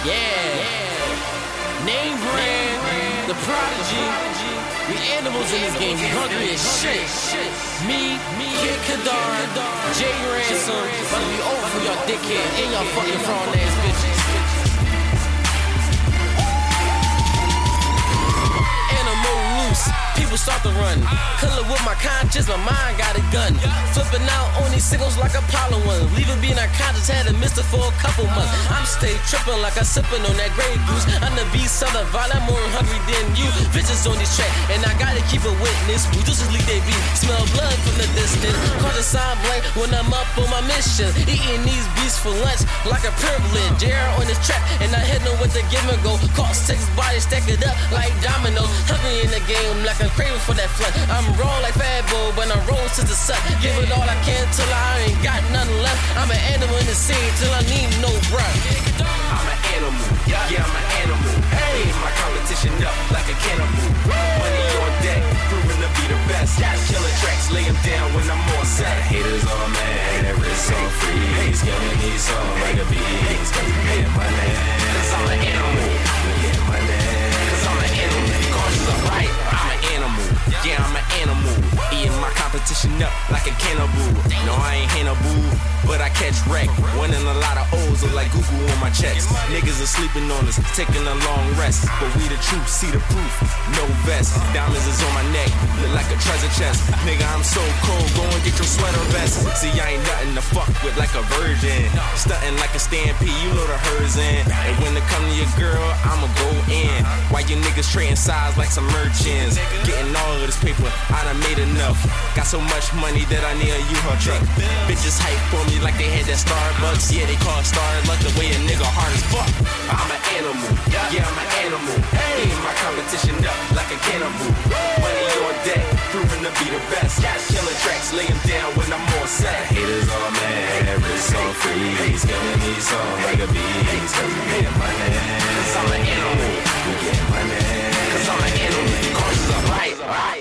Yeah. Name brand, the prodigy. We animals in this game, we hungry as shit. Me, me, Kidd Kadar, Jay Ranson, about to be over for y'all dickhead and y'all fucking fraud ass bitches. Start to run. Color with my conscience, my mind got a gun. Flipping out on these singles like Apollo one. Leaving being unconscious, had a mister for a couple months. I'm stay tripping like I'm sipping on that Grey Goose. I'm the beast of the vibe, I'm more hungry than you. Bitches on this track, and I gotta keep a witness. Producers lead they beat, smell blood from the distance. Call the sign blank when I'm up on my mission. Eating these beats for lunch like a privilege. JR on this track, and I hit them with the give and go. Caught six bodies, stack it up like dominoes. Hungry in the game like I'm craving for that flood. I'm raw like Fat Boy, but I roll to the sun. Give it all I can till I ain't got nothing left. I'm an animal in the scene till I need no breath. I'm an animal, yeah, I'm an animal. Hey, my competition up like a cannibal. Money on deck, proving to be the best. Killer tracks, lay 'em down when I'm on set. Haters all mad, wrist on freeze. Killing these songs like a beast. Cause we getting Yeah, I'm an animal. Eating my competition up like a cannibal. No, I ain't Hannibal, but I catch wreck. Winning a lot of O's look like Google on my checks. Niggas are sleeping on us, taking a long rest. But we the truth, see the proof. No vest, diamonds is on my neck, look like a treasure chest. Nigga, I'm so cold, go and get your sweater. See, I ain't nothing to fuck with like a virgin. Stunting like a stampede, you know the hers in. And when it come to your girl, I'ma go in. Why you niggas trading sides like some merchants? Getting all of this paper, I done made enough. Got so much money that I need a U-Haul truck. Bitches hype for me like they had that Starbucks. Yeah, they call it Starbucks the way a nigga hard as fuck. I'm an animal, yeah, I'm an animal. Hey, my competition up like a cannibal. Money on deck, proving to be the best. Got killer tracks, lay 'em down set. Haters all mad, wrists all freeze. Killing these songs like a beast. Cause we getting money. Cause I'm an animal, We getting money. Cause I'm an animal, Cause I'm right, right.